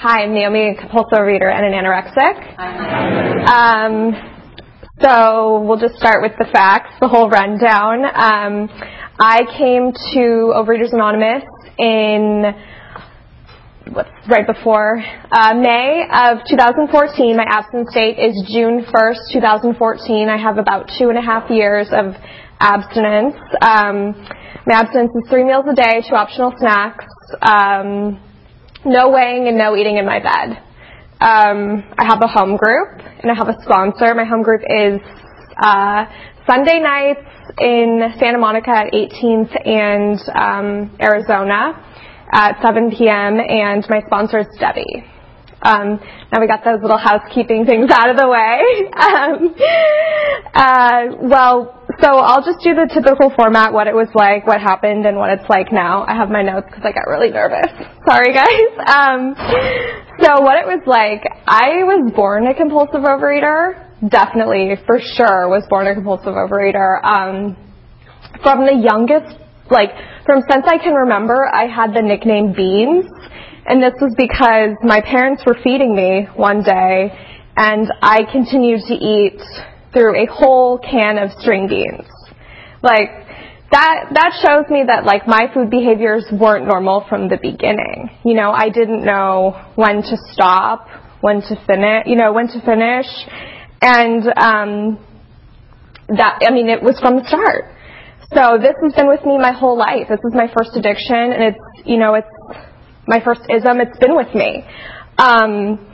Hi, I'm Naomi, a compulsive reader and an anorexic. Um, so we'll just start with the facts, the whole rundown. Um, I came to Overeaters Anonymous in right before uh, May of 2014. My abstinence date is June 1st, 2014. I have about two and a half years of abstinence. Um, my abstinence is three meals a day, two optional snacks. Um, no weighing and no eating in my bed. Um, I have a home group and I have a sponsor. My home group is uh, Sunday nights in Santa Monica at 18th and um, Arizona at 7 p.m. and my sponsor is Debbie. Um, now we got those little housekeeping things out of the way. um, uh, well, so I'll just do the typical format, what it was like, what happened, and what it's like now. I have my notes because I got really nervous. Sorry, guys. Um, so what it was like, I was born a compulsive overeater. Definitely, for sure, was born a compulsive overeater. Um, from the youngest, like, from since I can remember, I had the nickname Beans and this was because my parents were feeding me one day and I continued to eat through a whole can of string beans. Like, that, that shows me that like my food behaviors weren't normal from the beginning. You know, I didn't know when to stop, when to finish, you know, when to finish. And, um, that, I mean, it was from the start. So this has been with me my whole life. This is my first addiction and it's, you know, it's my first ism. It's been with me. Um,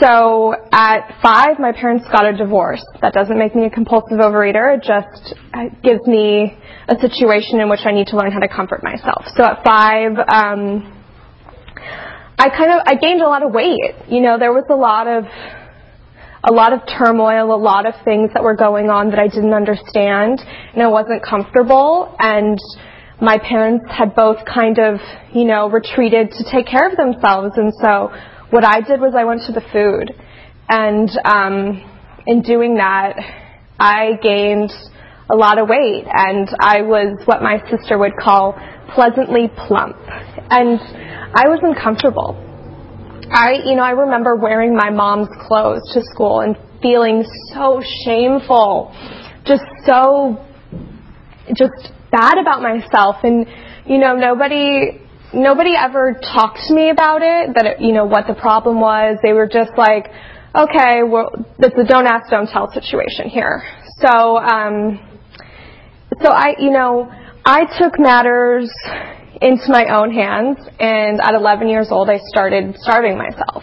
so at five, my parents got a divorce. That doesn't make me a compulsive overeater. It just gives me a situation in which I need to learn how to comfort myself. So at five, um, I kind of I gained a lot of weight. You know, there was a lot of a lot of turmoil, a lot of things that were going on that I didn't understand, and I wasn't comfortable and my parents had both kind of, you know, retreated to take care of themselves. And so what I did was I went to the food. And um, in doing that, I gained a lot of weight. And I was what my sister would call pleasantly plump. And I was uncomfortable. I, you know, I remember wearing my mom's clothes to school and feeling so shameful, just so, just bad about myself and you know nobody nobody ever talked to me about it that it, you know what the problem was. They were just like okay well it's a don't ask don't tell situation here. So um so i you know i took matters into my own hands and at 11 years old i started starving myself.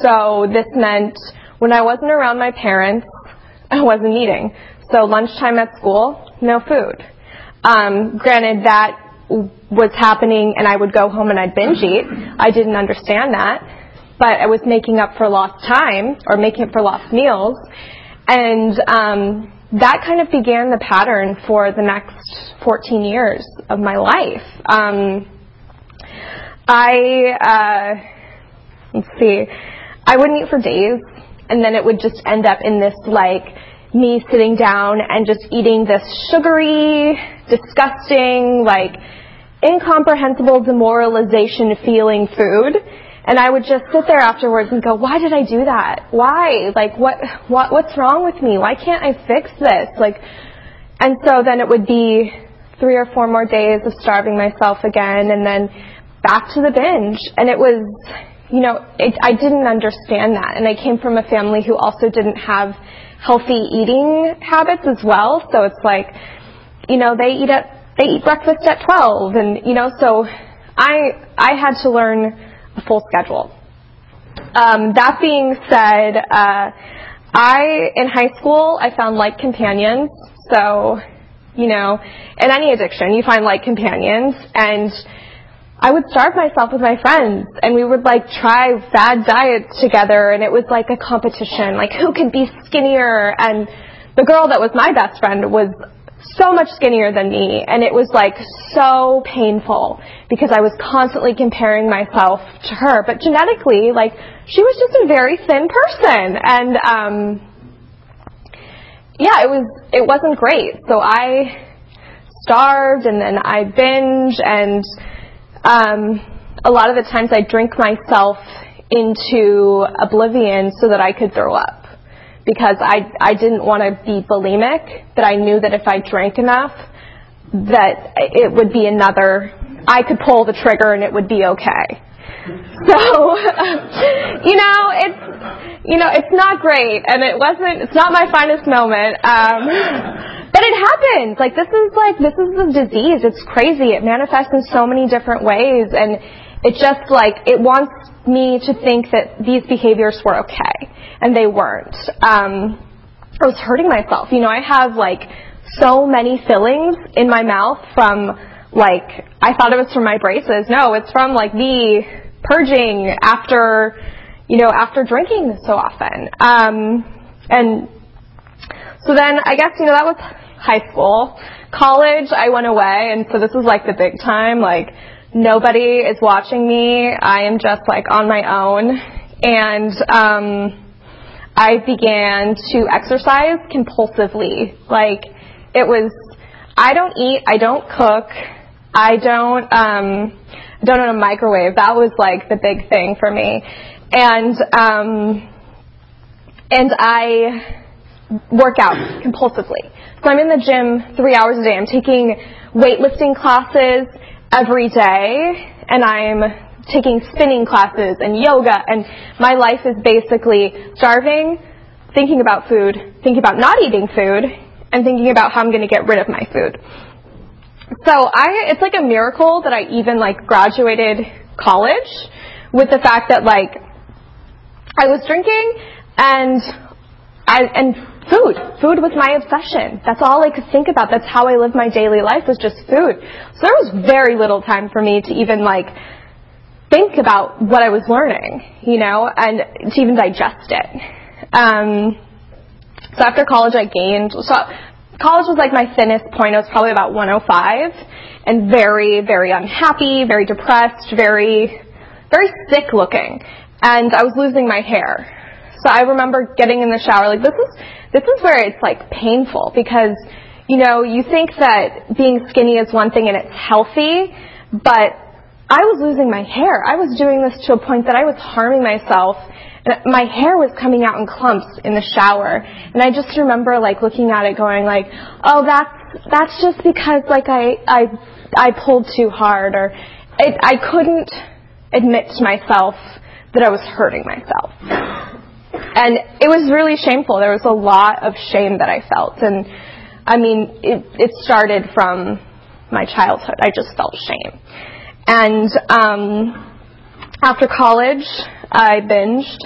So this meant when i wasn't around my parents i wasn't eating. So lunchtime at school no food. Um, granted, that was happening, and I would go home and I'd binge eat. I didn't understand that, but I was making up for lost time or making up for lost meals, and um, that kind of began the pattern for the next 14 years of my life. Um, I uh, let's see, I wouldn't eat for days, and then it would just end up in this like me sitting down and just eating this sugary, disgusting, like incomprehensible demoralization feeling food. And I would just sit there afterwards and go, why did I do that? Why? Like, what, what, what's wrong with me? Why can't I fix this? Like, and so then it would be three or four more days of starving myself again and then back to the binge. And it was, you know, it, I didn't understand that. And I came from a family who also didn't have healthy eating habits as well. So it's like, you know, they eat at they eat breakfast at 12 and you know, so I I had to learn a full schedule. Um, that being said, uh, I in high school I found like companions. So, you know, in any addiction you find like companions and I would starve myself with my friends and we would like try fad diets together and it was like a competition, like who could be skinnier and the girl that was my best friend was so much skinnier than me and it was like so painful because I was constantly comparing myself to her. But genetically, like she was just a very thin person and um yeah, it was it wasn't great. So I starved and then I binge and um, a lot of the times I drink myself into oblivion so that I could throw up. Because I, I didn't want to be bulimic, but I knew that if I drank enough, that it would be another, I could pull the trigger and it would be okay. So, you know, it's, you know, it's not great and it wasn't, it's not my finest moment. Um, but it happens. Like this is like, this is a disease. It's crazy. It manifests in so many different ways and it just like, it wants me to think that these behaviors were okay and they weren't. Um, I was hurting myself. You know, I have like so many fillings in my mouth from like I thought it was from my braces. No, it's from like me purging after you know after drinking so often. Um, and so then I guess you know that was high school. College, I went away, and so this was like the big time. Like nobody is watching me. I am just like on my own, and um, I began to exercise compulsively. Like it was, I don't eat, I don't cook, I don't, um, don't own a microwave. That was like the big thing for me. And, um, and I work out compulsively. So I'm in the gym three hours a day. I'm taking weightlifting classes every day, and I'm taking spinning classes and yoga, and my life is basically starving, thinking about food, thinking about not eating food, and thinking about how I'm going to get rid of my food. So I, it's like a miracle that I even like graduated college with the fact that like I was drinking and I, and food. Food was my obsession. That's all I could think about. That's how I lived my daily life was just food. So there was very little time for me to even like think about what I was learning, you know, and to even digest it. Um, so after college, I gained. So college was like my thinnest point. I was probably about 105, and very, very unhappy, very depressed, very, very sick looking, and I was losing my hair. So I remember getting in the shower. Like this is this is where it's like painful because you know you think that being skinny is one thing and it's healthy, but I was losing my hair. I was doing this to a point that I was harming myself. My hair was coming out in clumps in the shower. And i just remember like looking at it going like oh that's that's just because like i i i pulled too hard or it, i couldn't admit to myself that i was hurting myself and it was really shameful there was a lot of shame that i felt and i mean it it started from my childhood i just felt shame and um after college I binged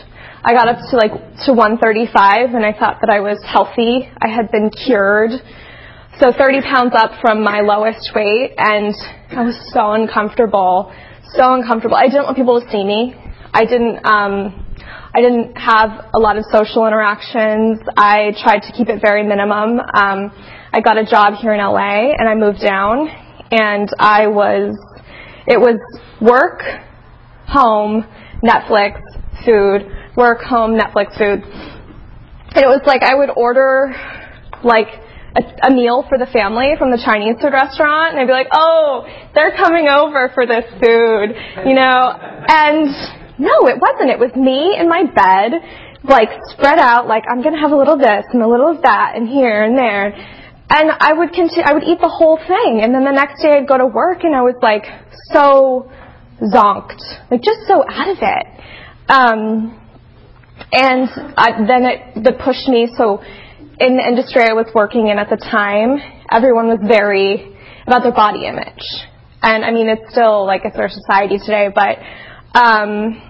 I got up to like to 135 and I thought that I was healthy. I had been cured. So 30 pounds up from my lowest weight and I was so uncomfortable. So uncomfortable. I didn't want people to see me. I didn't um I didn't have a lot of social interactions. I tried to keep it very minimum. Um I got a job here in LA and I moved down and I was it was work, home, Netflix, food, work, home, Netflix, food. And it was like I would order like a, a meal for the family from the Chinese food restaurant, and I'd be like, "Oh, they're coming over for this food," you know. And no, it wasn't. It was me in my bed, like spread out, like I'm gonna have a little of this and a little of that, and here and there. And I would continue. I would eat the whole thing, and then the next day I'd go to work, and I was like so zonked, like just so out of it. Um, and I, then it that pushed me. So in the industry I was working in at the time, everyone was very about their body image. And I mean, it's still like it's our society today, but um,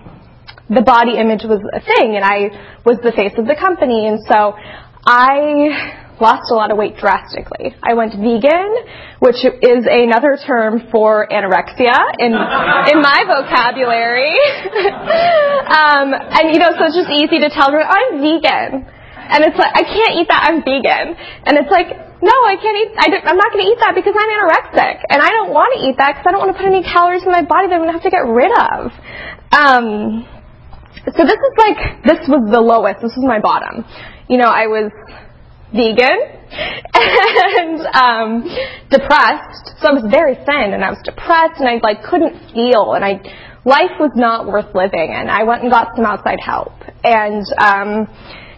the body image was a thing, and I was the face of the company, and so I lost a lot of weight drastically. I went vegan, which is another term for anorexia in in my vocabulary. um, and you know, so it's just easy to tell her I'm vegan, and it's like I can't eat that. I'm vegan, and it's like no, I can't eat. I am not going to eat that because I'm anorexic, and I don't want to eat that because I don't want to put any calories in my body that I'm going to have to get rid of. Um, so this is like this was the lowest. This was my bottom. You know, I was vegan and um, depressed. So I was very thin, and I was depressed, and I like couldn't feel, and I life was not worth living, and I went and got some outside help. And um,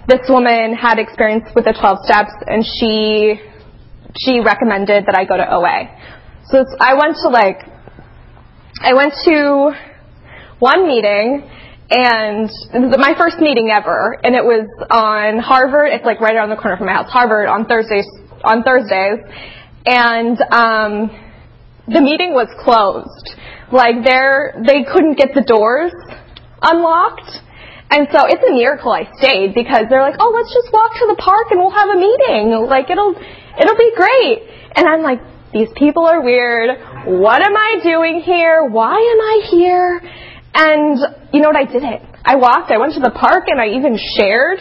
this woman had experience with the 12 steps, and she she recommended that I go to OA. So I went to like I went to one meeting and my first meeting ever, and it was on Harvard. It's like right around the corner from my house, Harvard on Thursdays. On Thursdays, and um, the meeting was closed. Like there, they couldn't get the doors unlocked. And so it's a miracle I stayed because they're like, oh, let's just walk to the park and we'll have a meeting. Like it'll, it'll be great. And I'm like, these people are weird. What am I doing here? Why am I here? And you know what? I did it. I walked. I went to the park, and I even shared.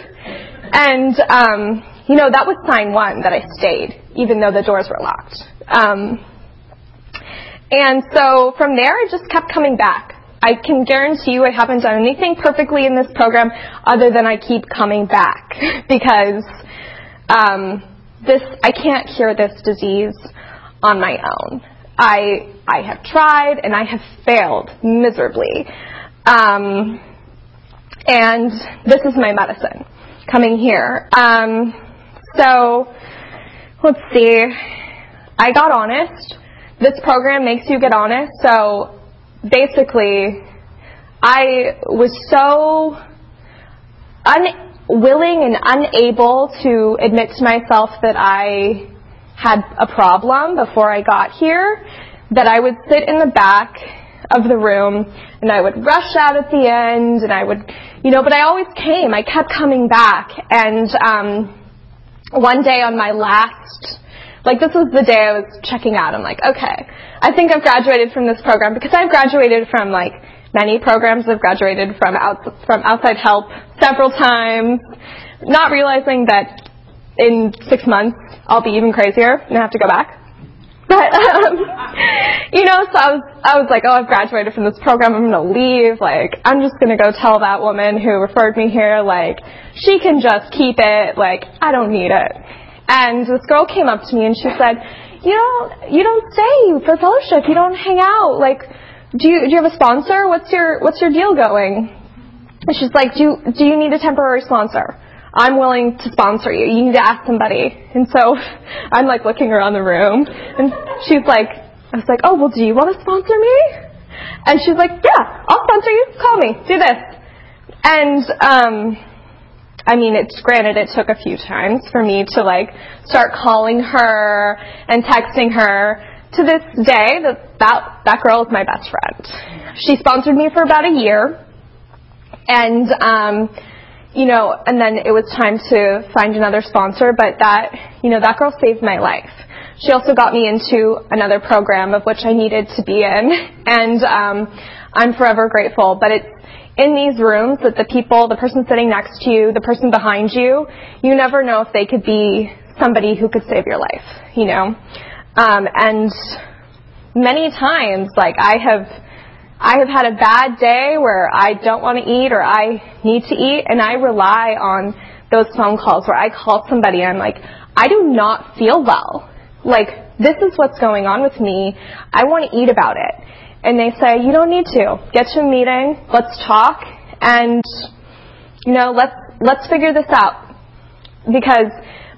And um, you know that was sign one that I stayed, even though the doors were locked. Um, and so from there, I just kept coming back. I can guarantee you I haven't done anything perfectly in this program other than I keep coming back because um, this I can't cure this disease on my own. I I have tried and I have failed miserably. Um, and this is my medicine coming here. Um, so let's see. I got honest. This program makes you get honest. So basically, I was so unwilling and unable to admit to myself that I had a problem before I got here that I would sit in the back of the room and I would rush out at the end and I would, you know, but I always came. I kept coming back. And um, one day on my last, like this was the day I was checking out. I'm like, okay, I think I've graduated from this program because I've graduated from like many programs. I've graduated from out, from outside help several times, not realizing that in six months I'll be even crazier and I have to go back. But um, you know, so I was I was like, oh, I've graduated from this program. I'm gonna leave. Like, I'm just gonna go tell that woman who referred me here, like, she can just keep it. Like, I don't need it. And this girl came up to me and she said, you don't you don't stay for fellowship. You don't hang out. Like, do you do you have a sponsor? What's your what's your deal going? And she's like, do you, do you need a temporary sponsor? I'm willing to sponsor you. You need to ask somebody. And so I'm like looking around the room and she's like, I was like, oh, well, do you want to sponsor me? And she's like, yeah, I'll sponsor you. Call me. Do this. And, um, I mean, it's granted it took a few times for me to like start calling her and texting her. To this day, that that, that girl is my best friend. She sponsored me for about a year. And, um, you know, and then it was time to find another sponsor, but that, you know, that girl saved my life. She also got me into another program of which I needed to be in, and um, I'm forever grateful. But it's in these rooms that the people, the person sitting next to you, the person behind you, you never know if they could be somebody who could save your life, you know. Um, and many times, like I have I have had a bad day where I don't want to eat or I need to eat, and I rely on those phone calls where I call somebody and I'm like, I do not feel well. Like, this is what's going on with me. I want to eat about it. And they say, you don't need to. Get to a meeting, let's talk, and, you know, let's, let's figure this out. Because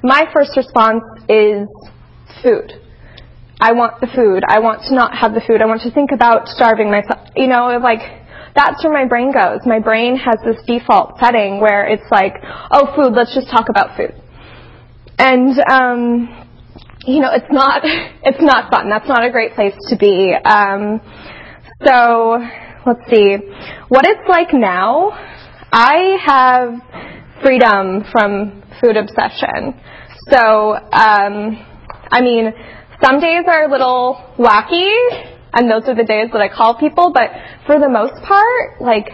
my first response is food. I want the food. I want to not have the food. I want to think about starving myself. You know, like, that's where my brain goes. My brain has this default setting where it's like, oh, food, let's just talk about food. And, um, you know, it's not, it's not fun. That's not a great place to be. Um, so, let's see. What it's like now, I have freedom from food obsession. So, um, I mean, some days are a little wacky, and those are the days that I call people, but for the most part, like,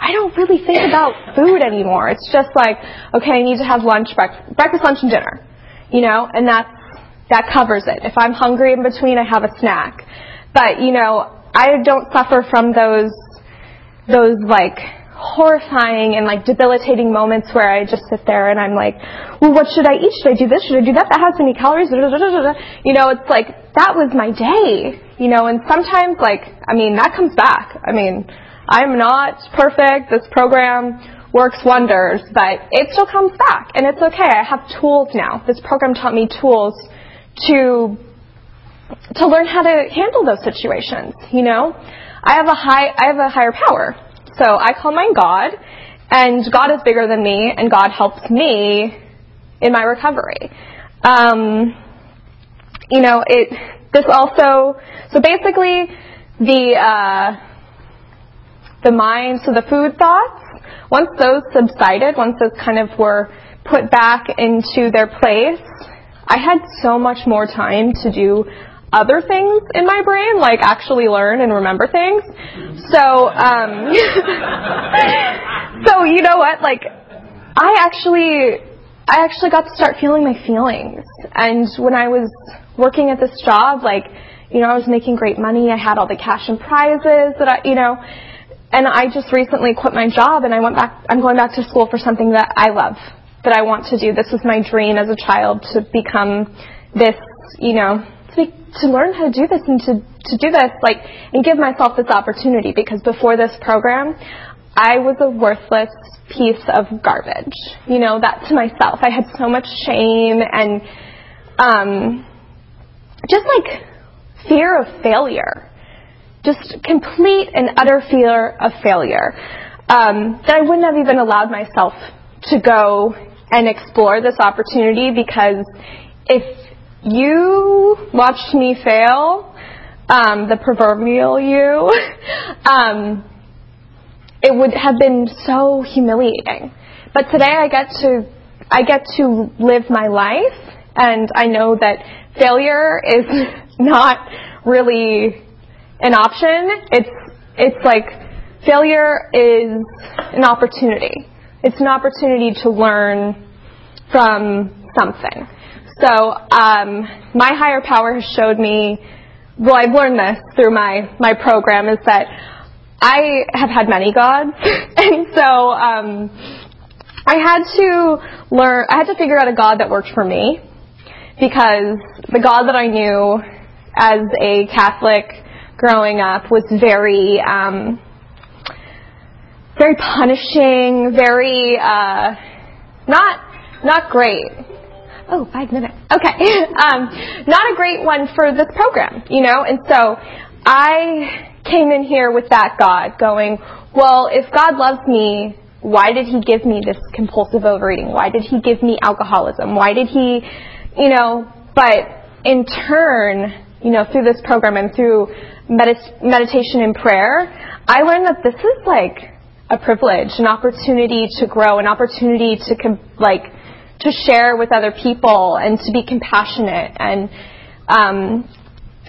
I don't really think about food anymore. It's just like, okay, I need to have lunch, breakfast, breakfast lunch, and dinner, you know, and that's, that covers it. If I'm hungry in between, I have a snack. But, you know, I don't suffer from those, those like horrifying and like debilitating moments where I just sit there and I'm like, well, what should I eat? Should I do this? Should I do that? That has many calories. You know, it's like that was my day. You know, and sometimes like, I mean, that comes back. I mean, I'm not perfect. This program works wonders, but it still comes back and it's okay. I have tools now. This program taught me tools to to learn how to handle those situations, you know? I have a high I have a higher power. So I call mine God, and God is bigger than me, and God helps me in my recovery. Um, you know, it. This also. So basically, the uh, the mind. So the food thoughts. Once those subsided, once those kind of were put back into their place, I had so much more time to do other things in my brain, like actually learn and remember things. So, um, so you know what? Like, I actually, I actually got to start feeling my feelings. And when I was working at this job, like, you know, I was making great money. I had all the cash and prizes that I, you know, and I just recently quit my job and I went back, I'm going back to school for something that I love, that I want to do. This was my dream as a child to become this, you know, to, be, to learn how to do this and to, to do this, like, and give myself this opportunity because before this program, I was a worthless piece of garbage. You know, that to myself. I had so much shame and, um, just like fear of failure. Just complete and utter fear of failure. Um, that I wouldn't have even allowed myself to go and explore this opportunity because if you watched me fail, um, the proverbial you, um, it would have been so humiliating. But today I get to I get to live my life, and I know that failure is not really an option. It's it's like failure is an opportunity. It's an opportunity to learn from something. So um, my higher power has showed me. Well, I've learned this through my my program is that I have had many gods, and so um, I had to learn. I had to figure out a god that worked for me because the God that I knew as a Catholic growing up was very, um, very punishing, very uh, not not great. Oh, five minutes. Okay, um, not a great one for this program, you know. And so I came in here with that God, going, well, if God loves me, why did He give me this compulsive overeating? Why did He give me alcoholism? Why did He, you know? But in turn, you know, through this program and through medit- meditation and prayer, I learned that this is like a privilege, an opportunity to grow, an opportunity to com- like to share with other people and to be compassionate. And um,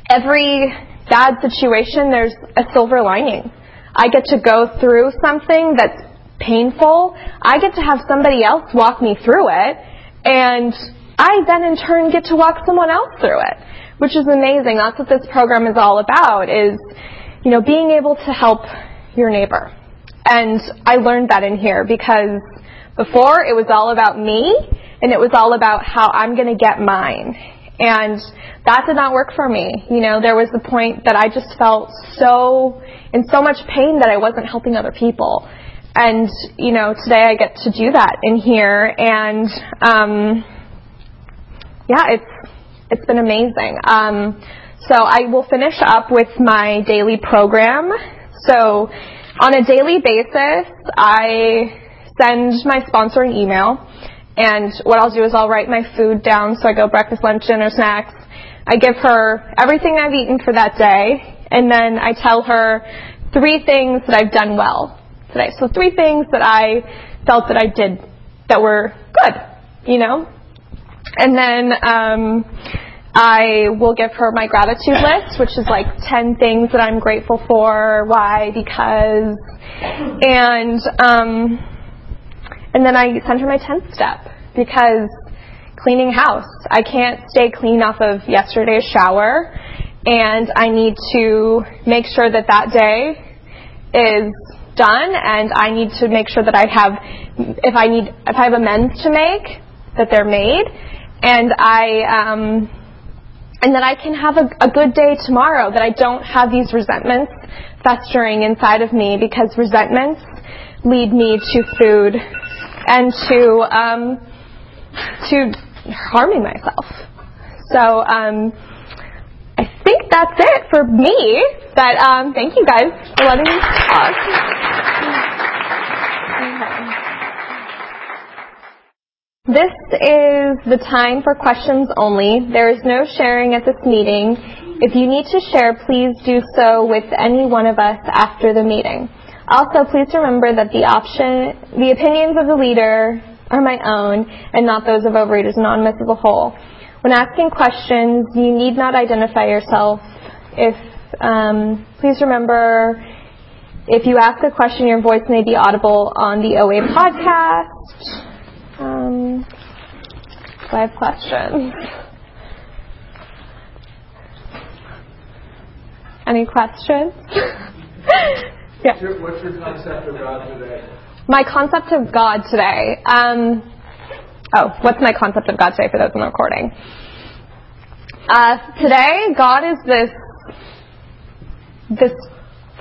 every bad situation, there's a silver lining. I get to go through something that's painful. I get to have somebody else walk me through it, and I then in turn get to walk someone else through it which is amazing. That's what this program is all about is, you know, being able to help your neighbor. And I learned that in here because before it was all about me and it was all about how I'm going to get mine. And that did not work for me. You know, there was the point that I just felt so in so much pain that I wasn't helping other people. And, you know, today I get to do that in here and um yeah, it's it's been amazing. Um, so I will finish up with my daily program. So on a daily basis, I send my sponsor an email, and what I'll do is I'll write my food down. So I go breakfast, lunch, dinner, snacks. I give her everything I've eaten for that day, and then I tell her three things that I've done well today. So three things that I felt that I did that were good, you know, and then um, I will give her my gratitude list, which is like 10 things that I'm grateful for, why, because, and, um, and then I send her my 10th step because cleaning house. I can't stay clean off of yesterday's shower and I need to make sure that that day is done, and I need to make sure that I have, if I need, if I have amends to make, that they're made, and I, um, and that I can have a, a good day tomorrow. That I don't have these resentments festering inside of me because resentments lead me to food and to um, to harming myself. So um, I think that's it for me. But um, thank you guys for letting me talk. This is the time for questions only. There is no sharing at this meeting. If you need to share, please do so with any one of us after the meeting. Also, please remember that the option, the opinions of the leader are my own and not those of Overeaters Anonymous as a whole. When asking questions, you need not identify yourself. If um, please remember, if you ask a question, your voice may be audible on the OA podcast. Um, have questions. Any questions? What's your, what's your concept of God today? My concept of God today. Um, oh, what's my concept of God today for those in the recording? Uh, today, God is this this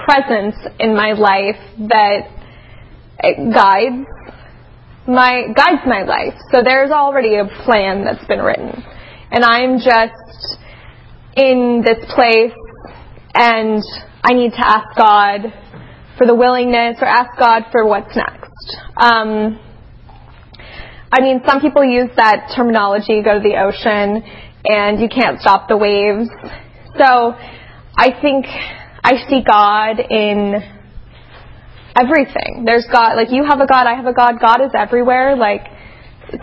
presence in my life that guides my guides my life. So there's already a plan that's been written, and I'm just in this place, and I need to ask God for the willingness, or ask God for what's next. Um, I mean, some people use that terminology, go to the ocean, and you can't stop the waves. So I think I see God in everything. There's God, like you have a God, I have a God, God is everywhere. Like,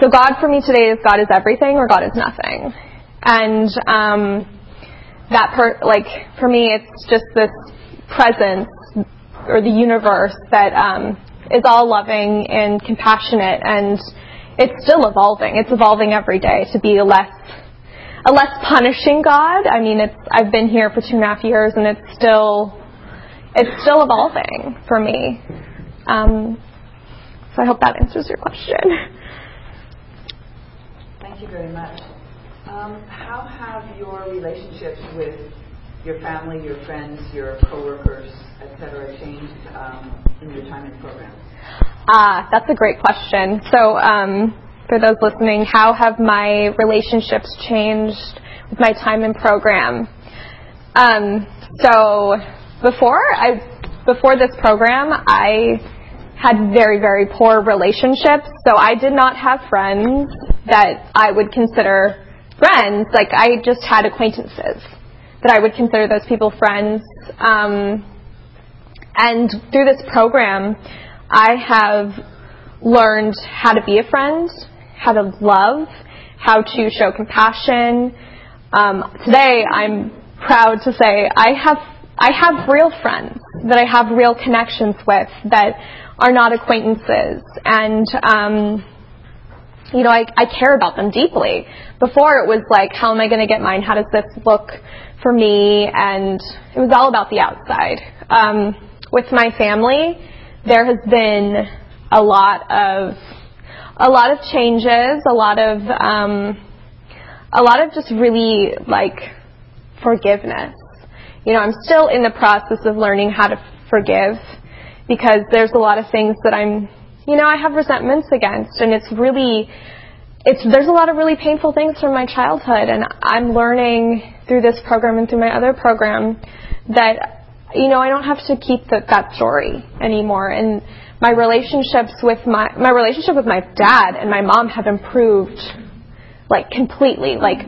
so God for me today is God is everything or God is nothing. And, um, that per, like, for me it's just this presence or the universe that, um, is all loving and compassionate and it's still evolving. It's evolving every day to be a less a less punishing God. I mean, it's I've been here for two and a half years, and it's still it's still evolving for me. Um, so I hope that answers your question. Thank you very much. Um, how have your relationships with your family, your friends, your coworkers, etc., changed um, in your time in program? Ah, that's a great question. So, um, for those listening, how have my relationships changed with my time in program? Um, so, before I before this program, I had very very poor relationships. So I did not have friends that I would consider friends. Like I just had acquaintances that I would consider those people friends. Um, and through this program, I have learned how to be a friend, how to love, how to show compassion. Um, today, I'm proud to say I have I have real friends that I have real connections with that are not acquaintances, and um, you know I, I care about them deeply. Before it was like, how am I going to get mine? How does this look for me? And it was all about the outside. Um, with my family, there has been a lot of a lot of changes, a lot of um, a lot of just really like forgiveness. You know, I'm still in the process of learning how to forgive because there's a lot of things that I'm, you know, I have resentments against, and it's really, it's there's a lot of really painful things from my childhood, and I'm learning through this program and through my other program that you know, I don't have to keep the, that story anymore. And my relationships with my my relationship with my dad and my mom have improved like completely. Like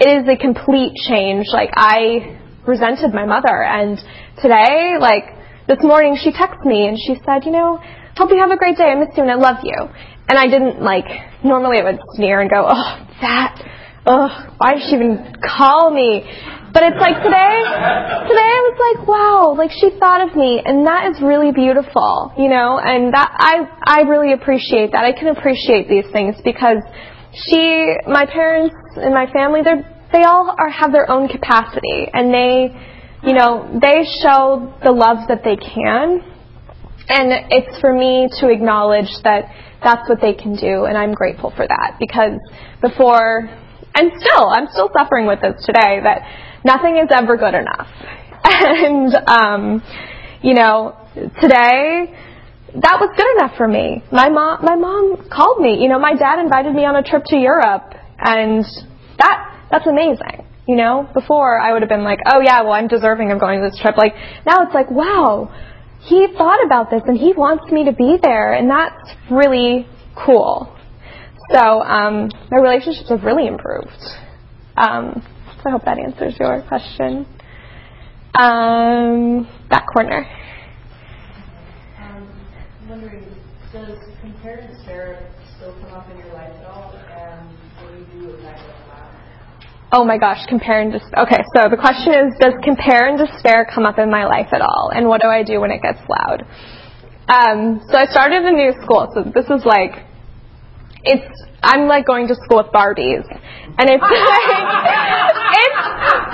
it is a complete change. Like I resented my mother and today, like this morning she texted me and she said, you know, hope you have a great day. I miss you and I love you. And I didn't like normally I would sneer and go, Oh, that ugh, why did she even call me? But it's like today, today I was like, wow, like she thought of me, and that is really beautiful, you know. And that I I really appreciate that. I can appreciate these things because she, my parents, and my family, they're, they all are have their own capacity, and they, you know, they show the love that they can. and it's for me to acknowledge that that's what they can do, and I'm grateful for that because before, and still, I'm still suffering with this today, that nothing is ever good enough. And, um, you know, today, that was good enough for me. My mom, my mom called me. You know, my dad invited me on a trip to Europe, and that that's amazing. You know, before I would have been like, oh yeah, well I'm deserving of going to this trip. Like now it's like, wow, he thought about this and he wants me to be there, and that's really cool. So um, my relationships have really improved. Um, so I hope that answers your question. Um, that corner. Um, I'm wondering, does compare and despair still come up in your life at all? And what do you do with that Oh my gosh, compare and despair. Okay, so the question is, does compare and despair come up in my life at all? And what do I do when it gets loud? Um, so I started a new school. So this is like, it's, I'm like going to school with Barbies. And it's like, it's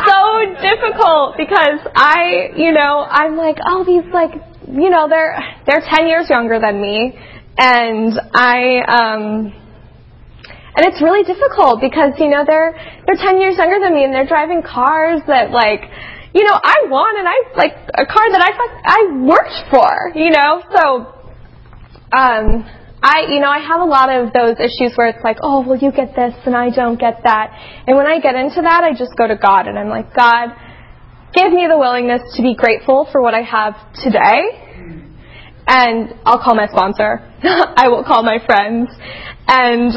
so difficult because I, you know, I'm like, oh, these like, you know, they're, they're 10 years younger than me. And I, um, and it's really difficult because, you know, they're, they're 10 years younger than me and they're driving cars that like, you know, I want and I, like, a car that I, I worked for, you know, so, um, I, you know, I have a lot of those issues where it's like, oh, well, you get this and I don't get that. And when I get into that, I just go to God and I'm like, God, give me the willingness to be grateful for what I have today. And I'll call my sponsor. I will call my friends. And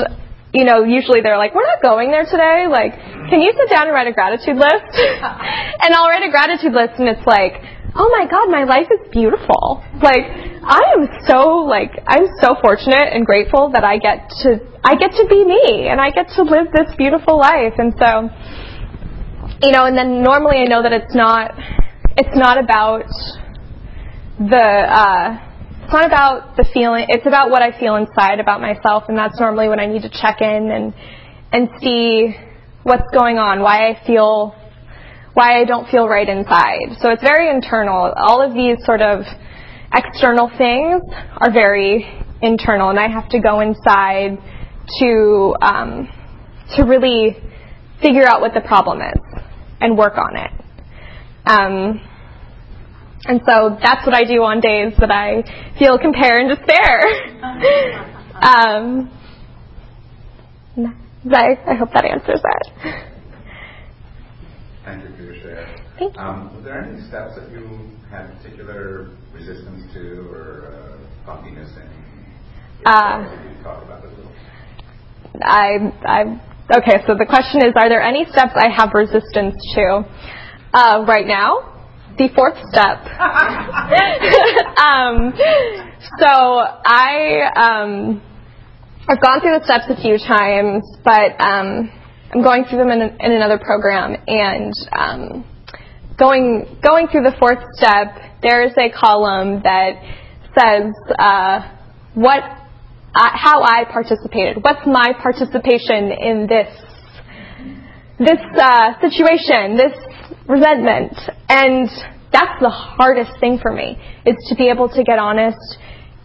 you know, usually they're like, we're not going there today. Like, can you sit down and write a gratitude list? and I'll write a gratitude list and it's like, oh my God, my life is beautiful. Like, I am so, like, I'm so fortunate and grateful that I get to, I get to be me and I get to live this beautiful life. And so, you know, and then normally I know that it's not, it's not about the, uh, it's not about the feeling, it's about what I feel inside about myself, and that's normally when I need to check in and, and see what's going on, why I feel, why I don't feel right inside. So it's very internal. All of these sort of external things are very internal, and I have to go inside to, um, to really figure out what the problem is and work on it. Um, and so that's what I do on days that I feel compare and despair. um, I, I hope that answers that. Thank you for your share. Thank you. Um, were there any steps that you had particular resistance to or uh, funkiness in? Uh, talk about it a little? I, I, okay, so the question is, are there any steps I have resistance to? Uh, right now, the fourth step. um, so I um, I've gone through the steps a few times, but um, I'm going through them in, in another program and um, going going through the fourth step. There is a column that says uh, what I, how I participated. What's my participation in this this uh, situation, this resentment. And that's the hardest thing for me is to be able to get honest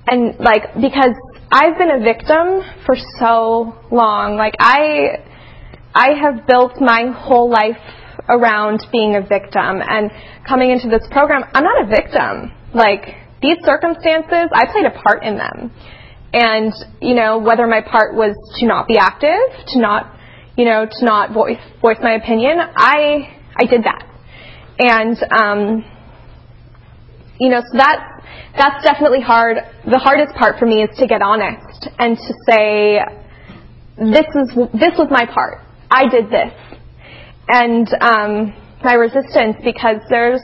and like because I've been a victim for so long. Like I I have built my whole life around being a victim and coming into this program, I'm not a victim. Like these circumstances, I played a part in them. And, you know, whether my part was to not be active, to not, you know, to not voice voice my opinion, I I did that. And, um, you know, so that, that's definitely hard. The hardest part for me is to get honest and to say, this is, this was my part. I did this. And, um, my resistance because there's,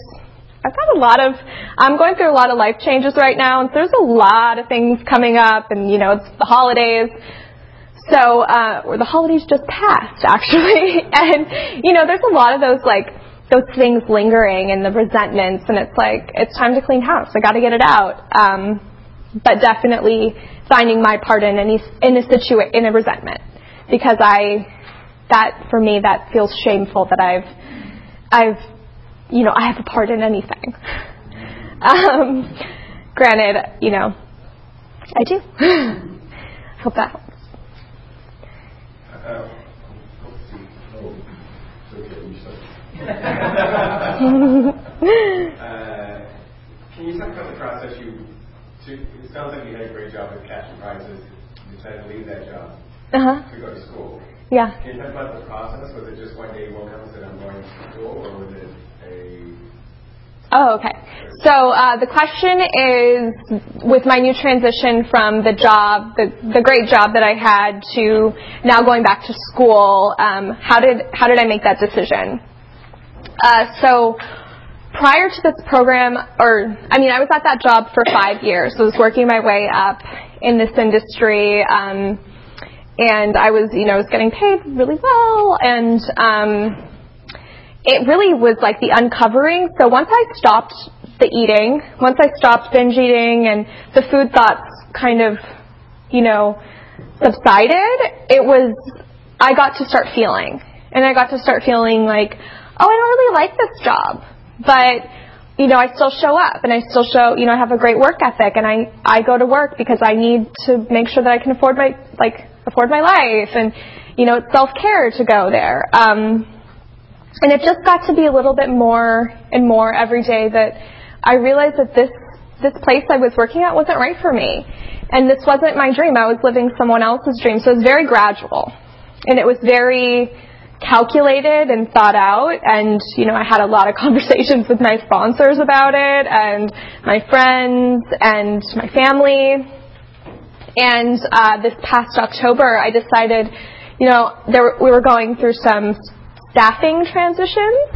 I've got a lot of, I'm going through a lot of life changes right now, and there's a lot of things coming up, and you know, it's the holidays. So, uh, the holidays just passed, actually. and, you know, there's a lot of those, like, those things lingering and the resentments, and it's like it's time to clean house. I got to get it out. Um, but definitely finding my part in any in a situa- in a resentment because I that for me that feels shameful that I've I've you know I have a part in anything. Um, granted, you know, I do. Hope that helps. Uh, oh, uh, can you talk about the process you took? It sounds like you had a great job at catching prizes. You decided to leave that job uh-huh. to go to school. Yeah. Can you talk about the process? Was it just one day you woke up and said, I'm going to school, or was it a Oh, okay. So uh, the question is, with my new transition from the job, the, the great job that I had, to now going back to school, um, how did how did I make that decision? Uh, so prior to this program, or I mean, I was at that job for five years. So I was working my way up in this industry, um, and I was, you know, I was getting paid really well, and um, it really was like the uncovering. So once I stopped the eating, once I stopped binge eating and the food thoughts kind of, you know, subsided, it was, I got to start feeling. And I got to start feeling like, oh, I don't really like this job. But, you know, I still show up and I still show, you know, I have a great work ethic and I, I go to work because I need to make sure that I can afford my, like, afford my life and, you know, it's self-care to go there. Um, and it just got to be a little bit more and more every day that I realized that this this place I was working at wasn't right for me. And this wasn't my dream. I was living someone else's dream. So it was very gradual. And it was very calculated and thought out. And, you know, I had a lot of conversations with my sponsors about it and my friends and my family. And uh, this past October, I decided, you know, there, we were going through some staffing transitions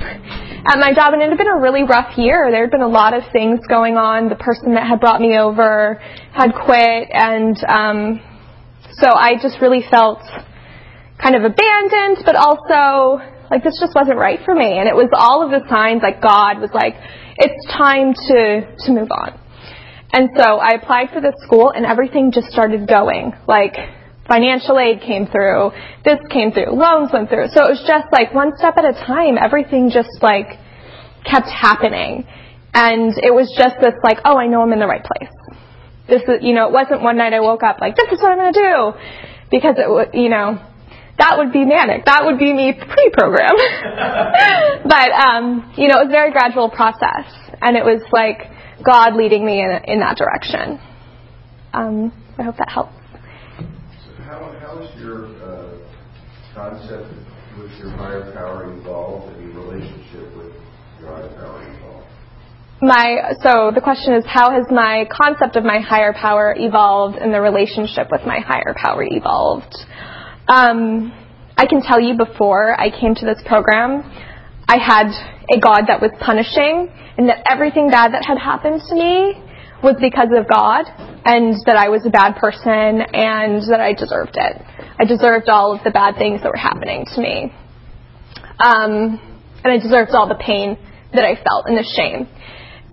at my job, and it had been a really rough year. There had been a lot of things going on. The person that had brought me over had quit, and um, so I just really felt kind of abandoned, but also like this just wasn't right for me. And it was all of the signs like God was like, it's time to to move on. And so I applied for this school, and everything just started going like financial aid came through, this came through, loans went through. So it was just like one step at a time, everything just like kept happening. And it was just this like, oh, I know I'm in the right place. This is, you know, it wasn't one night I woke up like, this is what I'm going to do. Because it would, you know, that would be manic. That would be me pre-program. but, um, you know, it was a very gradual process. And it was like God leading me in, in that direction. Um, I hope that helps is your uh, concept with your higher power evolved and your relationship with your higher power evolved? My so the question is how has my concept of my higher power evolved and the relationship with my higher power evolved? Um, I can tell you before I came to this program, I had a God that was punishing, and that everything bad that had happened to me was because of God and that I was a bad person and that I deserved it. I deserved all of the bad things that were happening to me. Um, and I deserved all the pain that I felt and the shame.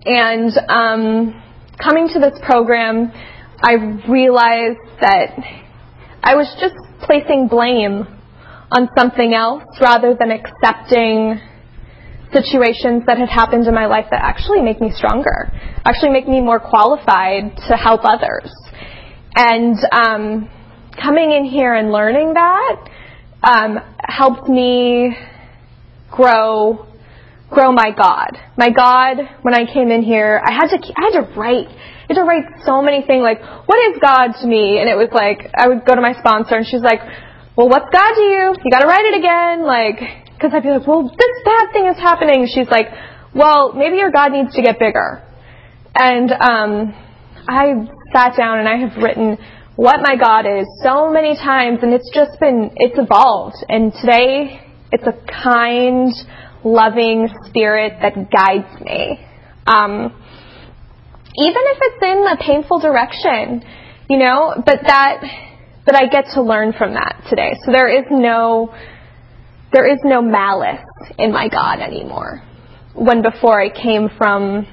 And um, coming to this program, I realized that I was just placing blame on something else rather than accepting situations that had happened in my life that actually make me stronger, actually make me more qualified to help others. And um, coming in here and learning that um, helped me grow grow my God. My God, when I came in here, I had to I had to write. I had to write so many things like, what is God to me? And it was like I would go to my sponsor and she's like, well, what's God to you? You got to write it again. Like because I'd be like, well, this bad thing is happening. She's like, well, maybe your God needs to get bigger. And um, I sat down and I have written what my God is so many times, and it's just been, it's evolved. And today, it's a kind, loving spirit that guides me. Um, even if it's in a painful direction, you know, but that, but I get to learn from that today. So there is no, there is no malice in my God anymore. When before I came from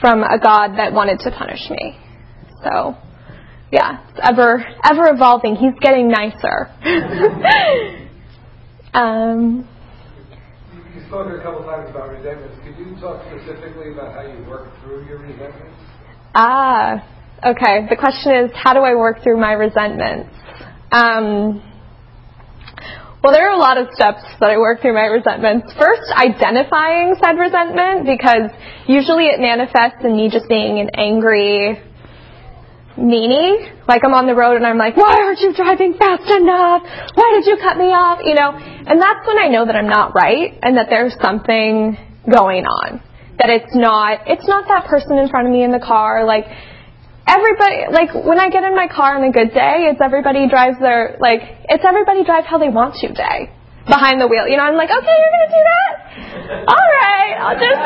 from a God that wanted to punish me. So yeah, it's ever ever evolving. He's getting nicer. um, you spoke a couple times about resentments. Could you talk specifically about how you work through your resentments? Ah, okay. The question is, how do I work through my resentments? Um, well, there are a lot of steps that I work through my resentments. First, identifying said resentment because usually it manifests in me just being an angry meanie. Like I'm on the road and I'm like, why aren't you driving fast enough? Why did you cut me off? You know, and that's when I know that I'm not right and that there's something going on. That it's not, it's not that person in front of me in the car. Like, everybody, like, when I get in my car on a good day, it's everybody drives their, like, it's everybody drives how they want to day. Behind the wheel. You know, I'm like, okay, you're gonna do that? Alright, I'll just,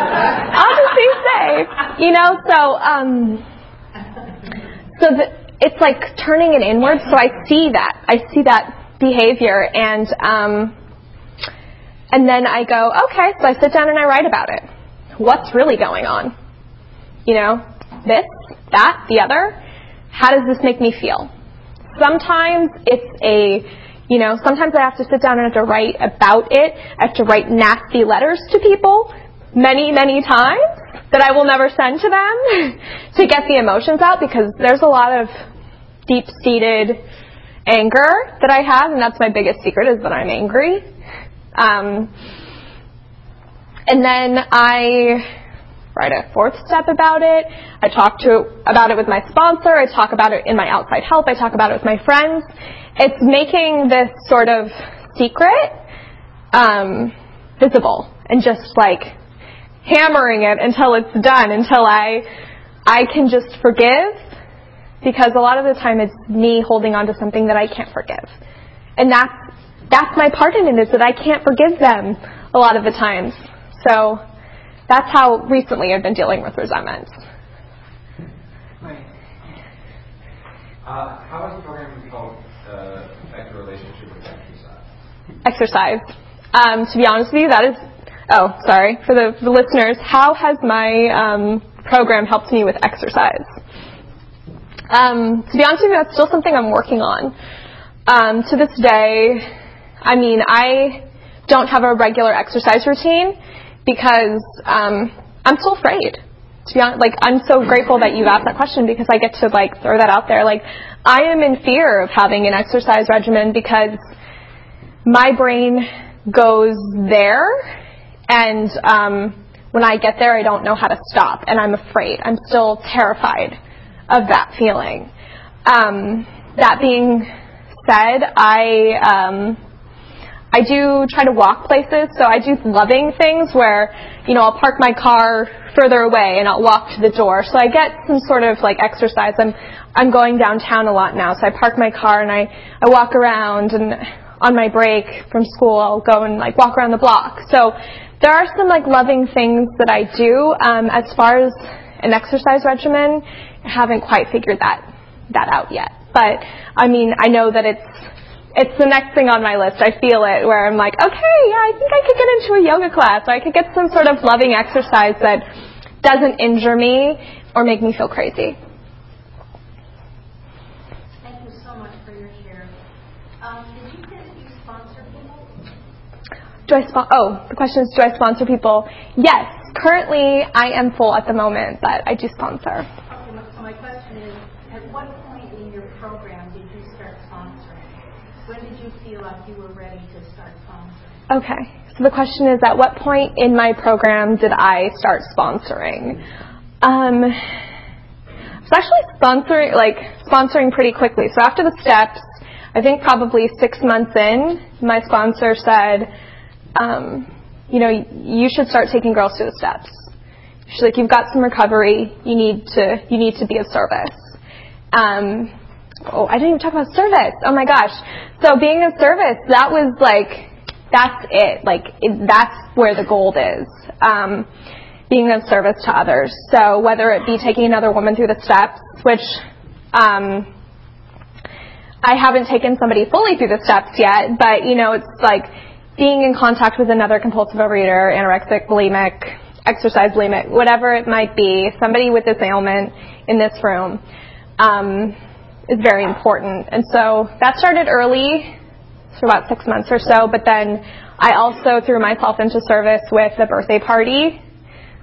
I'll just be safe. You know, so, um, so the, it's like turning it inward, so I see that. I see that behavior and, um, and then I go, okay, so I sit down and I write about it. What's really going on? You know, this, that, the other. How does this make me feel? Sometimes it's a, you know, sometimes I have to sit down and have to write about it. I have to write nasty letters to people many, many times that I will never send to them to get the emotions out because there's a lot of deep seated anger that I have, and that's my biggest secret is that I'm angry. Um, and then I write a fourth step about it. I talk to about it with my sponsor. I talk about it in my outside help. I talk about it with my friends. It's making this sort of secret um, visible and just like hammering it until it's done, until I I can just forgive because a lot of the time it's me holding on to something that I can't forgive. And that's that's my part in it is that I can't forgive them a lot of the times. So that's how recently I've been dealing with resentment. Uh, how has the program helped uh, affect your relationship with exercise? Exercise. Um, to be honest with you, that is. Oh, sorry for the, the listeners. How has my um, program helped me with exercise? Um, to be honest with you, that's still something I'm working on. Um, to this day, I mean, I don't have a regular exercise routine because um, I'm so afraid. To be honest, like I'm so grateful that you asked that question because I get to like throw that out there. Like I am in fear of having an exercise regimen because my brain goes there, and um, when I get there, I don't know how to stop, and I'm afraid. I'm still terrified of that feeling. Um, that being said, I um, I do try to walk places, so I do loving things where, you know, I'll park my car further away and I'll walk to the door. So I get some sort of like exercise. I'm I'm going downtown a lot now, so I park my car and I I walk around and on my break from school I'll go and like walk around the block. So there are some like loving things that I do. Um, as far as an exercise regimen, I haven't quite figured that that out yet. But I mean, I know that it's it's the next thing on my list. I feel it where I'm like, okay, yeah, I think I could get into a yoga class or I could get some sort of loving exercise that doesn't injure me or make me feel crazy. Thank you so much for your share. Um, did you say that you sponsor people? Do I spon- oh, the question is do I sponsor people? Yes. Currently I am full at the moment, but I do sponsor. Okay, so my question is, at what point in your program did you start sponsoring? When did you feel like you were ready to start sponsoring? Okay. So the question is, at what point in my program did I start sponsoring? Um, I actually sponsoring, like sponsoring pretty quickly. So after the steps, I think probably six months in, my sponsor said, um, you know, you should start taking girls through the steps. She's like, you've got some recovery. You need to, you need to be of service. Um, oh, I didn't even talk about service. Oh my gosh. So being of service, that was like, that's it. Like, it, that's where the gold is. Um, being of service to others. So whether it be taking another woman through the steps, which, um, I haven't taken somebody fully through the steps yet, but you know, it's like being in contact with another compulsive overeater, anorexic, bulimic, exercise bulimic, whatever it might be, somebody with this ailment in this room, um, is very important. And so that started early, for about six months or so, but then I also threw myself into service with the birthday party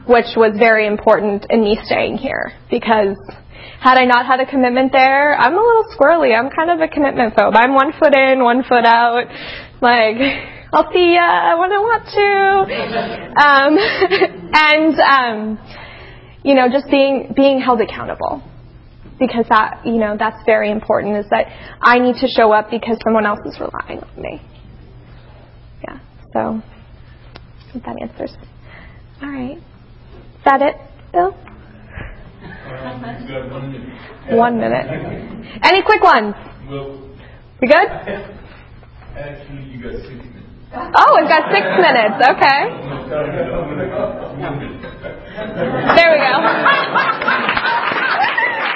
which was very important in me staying here because had I not had a commitment there, I'm a little squirrely. I'm kind of a commitment phobe. I'm one foot in, one foot out. Like, I'll see ya when I want to. Um, and, um, you know, just being, being held accountable. Because that, you know, that's very important is that I need to show up because someone else is relying on me. Yeah, so, that answers. All right. Is that it, Bill? One minute. Any quick ones? We good? Oh, we've got six minutes. Okay. There we